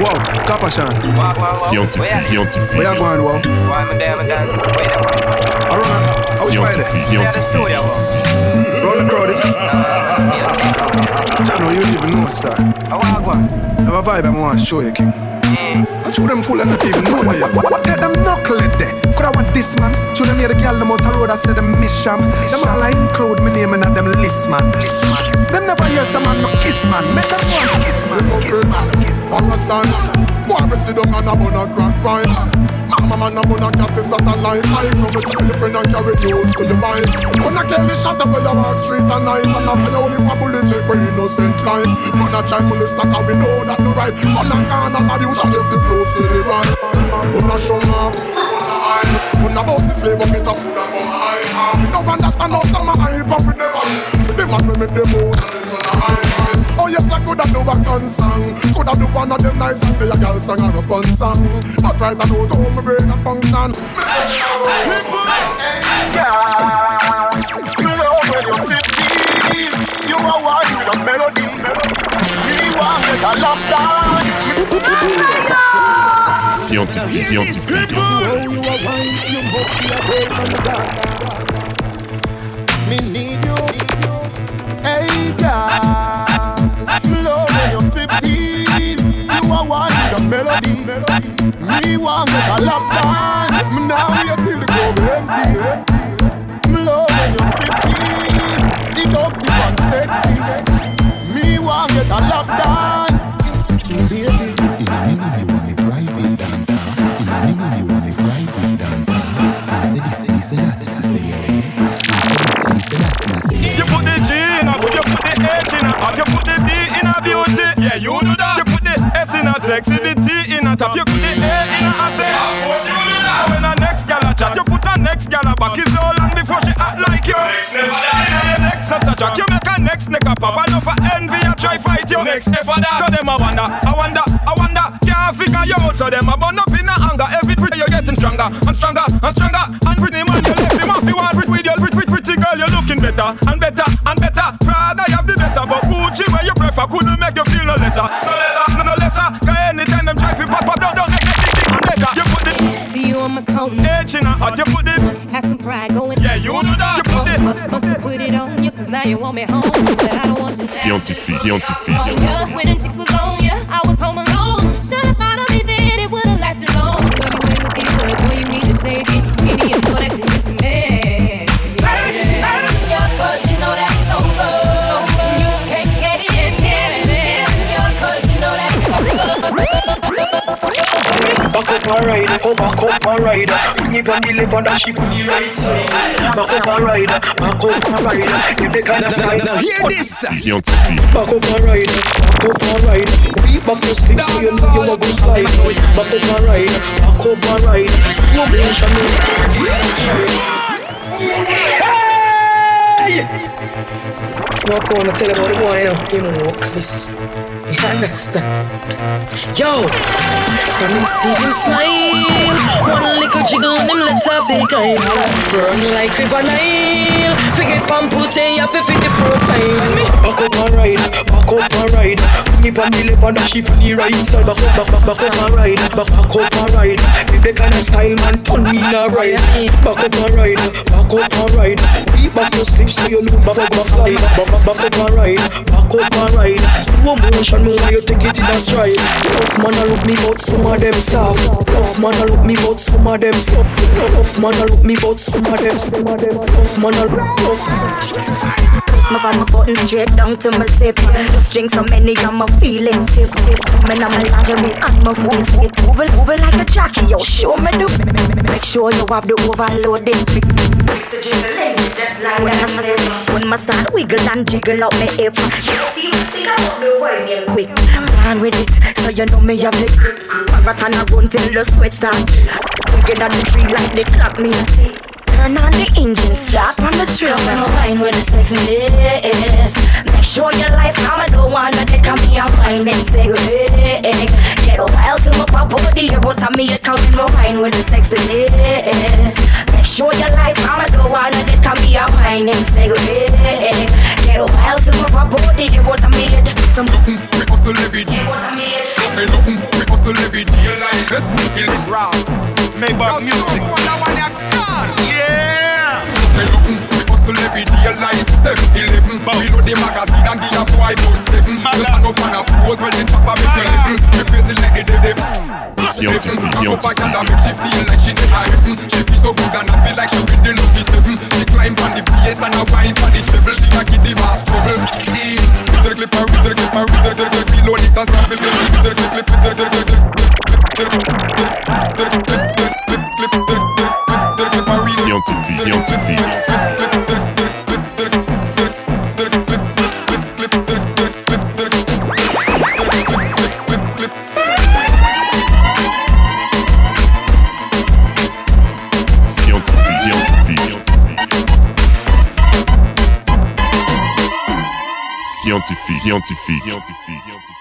Whoa, Kappa Shan. Scientifique, scientifique. Where you going, whoa? Alright, I wish by Scientifique, this. scientifique. Roll the crowd, eh? Chano, you don't even know, star. Have a vibe I want to show you, king. I show them full and not even know me. What, what them knuckle it there? Eh? Could I want this man? Show them here the girl them out the road I said them miss sham. Them all I include me name in a them list man. Them never hear some man no kiss man. Make them want kiss man. Kiss man. On a son. Boy, me sit down and a bun a crack pipe. Mama man a bun a cat is satellite life. So see your friend and carry news to your mind. I kill the shot up where you walk street at night, and I feel only a bullet take for innocent life. Man a try molest and we know that no right. Man a can and abuse and leave the fruits to the right. Man a show off. I boss the slave up it up, put a bun high. Don't understand how some a hype up with never. See the man we make the mood and the sun a high. Oh yes, I coulda do a gun song. Coulda do one of them nice and play a girl song or a fun song. But right now, don't hold my brain a function. Love when you're 15 You are one with a melody Me want make a love Scientifique, scientifique. you are wine, you must be a girl from the dance Me. Need you Hey girl Me want make a love dance. Me now wait till the club empty Me love when you're 15 Seductive and sexy. Me want get a lap dance. Baby, in a minute you want me private dancer. In a minute you want me private dancer. You say this, you say that, you say yes You say this, you say that, you say yes You put the G in a you put the H in a you put the D in a beauty. Yeah, you do that. You put the S in a sexy, the T in a top, you jack, you make a next nigga pop. Know for envy, I try fight you. Next never that. So them I wonder, I wonder, I wonder. Can't figure you out, so them a burn up in a anger. Every day you're getting stronger and stronger and stronger. And pretty man, you left him off. You want with with your pretty, pretty, pretty girl, you're looking better and better and better. Prada, you have the best, but Gucci, where you prefer, couldn't make you feel no lesser, no lesser, no, no lesser. Cause anytime them try to pop up, don't, don't make it big and better. You put the For you, I'm a cone. H in a hot, you put the Have some pride going. yeah, you do that. Scientifique, scientifique. Up and ride, oh back up and ride. Bring it on the left and it on the right side. Back up and ride, back up and ride. Give the kind of style. Now hear this. Back up and ride, back up and ride. Beat back your slip so you know you a go slide. Back up and ride, back up and ride. Slow motion, Hey! Smoke on, I tell about the boy, you know. You know, this. You? Yo! From him see him smile One little jiggle and him let off the guy Firm like river Nile. Forget put in fi fit the profile. Back up and ride, back up and ride. Bring it on the left and dash it on the right side Back up, back, back, back up and ride, back, up and ride. Give the kind of style man turn me in a Back up and ride, back up and ride Beat back your slip so you look back up and slide Back, back, back up and ride, back up and ride Slow motion while you take it in a stride Tough man a look me but some of them stop. Tough man a look me but some of them stop. Tough man a look me but some of them Tough man a look tough my van, my button straight down to my zip. Just drink so many, I'm a feeling tip tip. Man, I'm a lingerie, I'm a fool fit Moving, moving like a jockey, yo, show me the Make sure you have the overloading Mix the jiggling, that's like when I slip When my start wiggle and jiggle up my hip See, think about the word real quick Plan with it, so you know me have the grip Marathon I run till the sweat start. Wicked on the tree like the clock me. Turn on the engine, start on the trail Come and wine with the sexiness Make sure your life calm, I don't wanna take on me a wine and take it Get a while till my pop body, you go to me a count and wine with the sexiness it Get a while till my body, you go to me a Say nothing, we hustle every day to Say nothing, we hustle every day like this. Kill it Ross, Maybach music. Scientifique, Stand up scientifique. and make she feel like she did a She feel so good and I feel like she win the lucky seven She climb on the bass and a wine on the treble She a kid the bass trouble. With the clip and with the clip and with the clip clip Below it and snap it, with the clip, clip, clip, with the clip, Scientifique, scientifique. Scientifique, scientifique.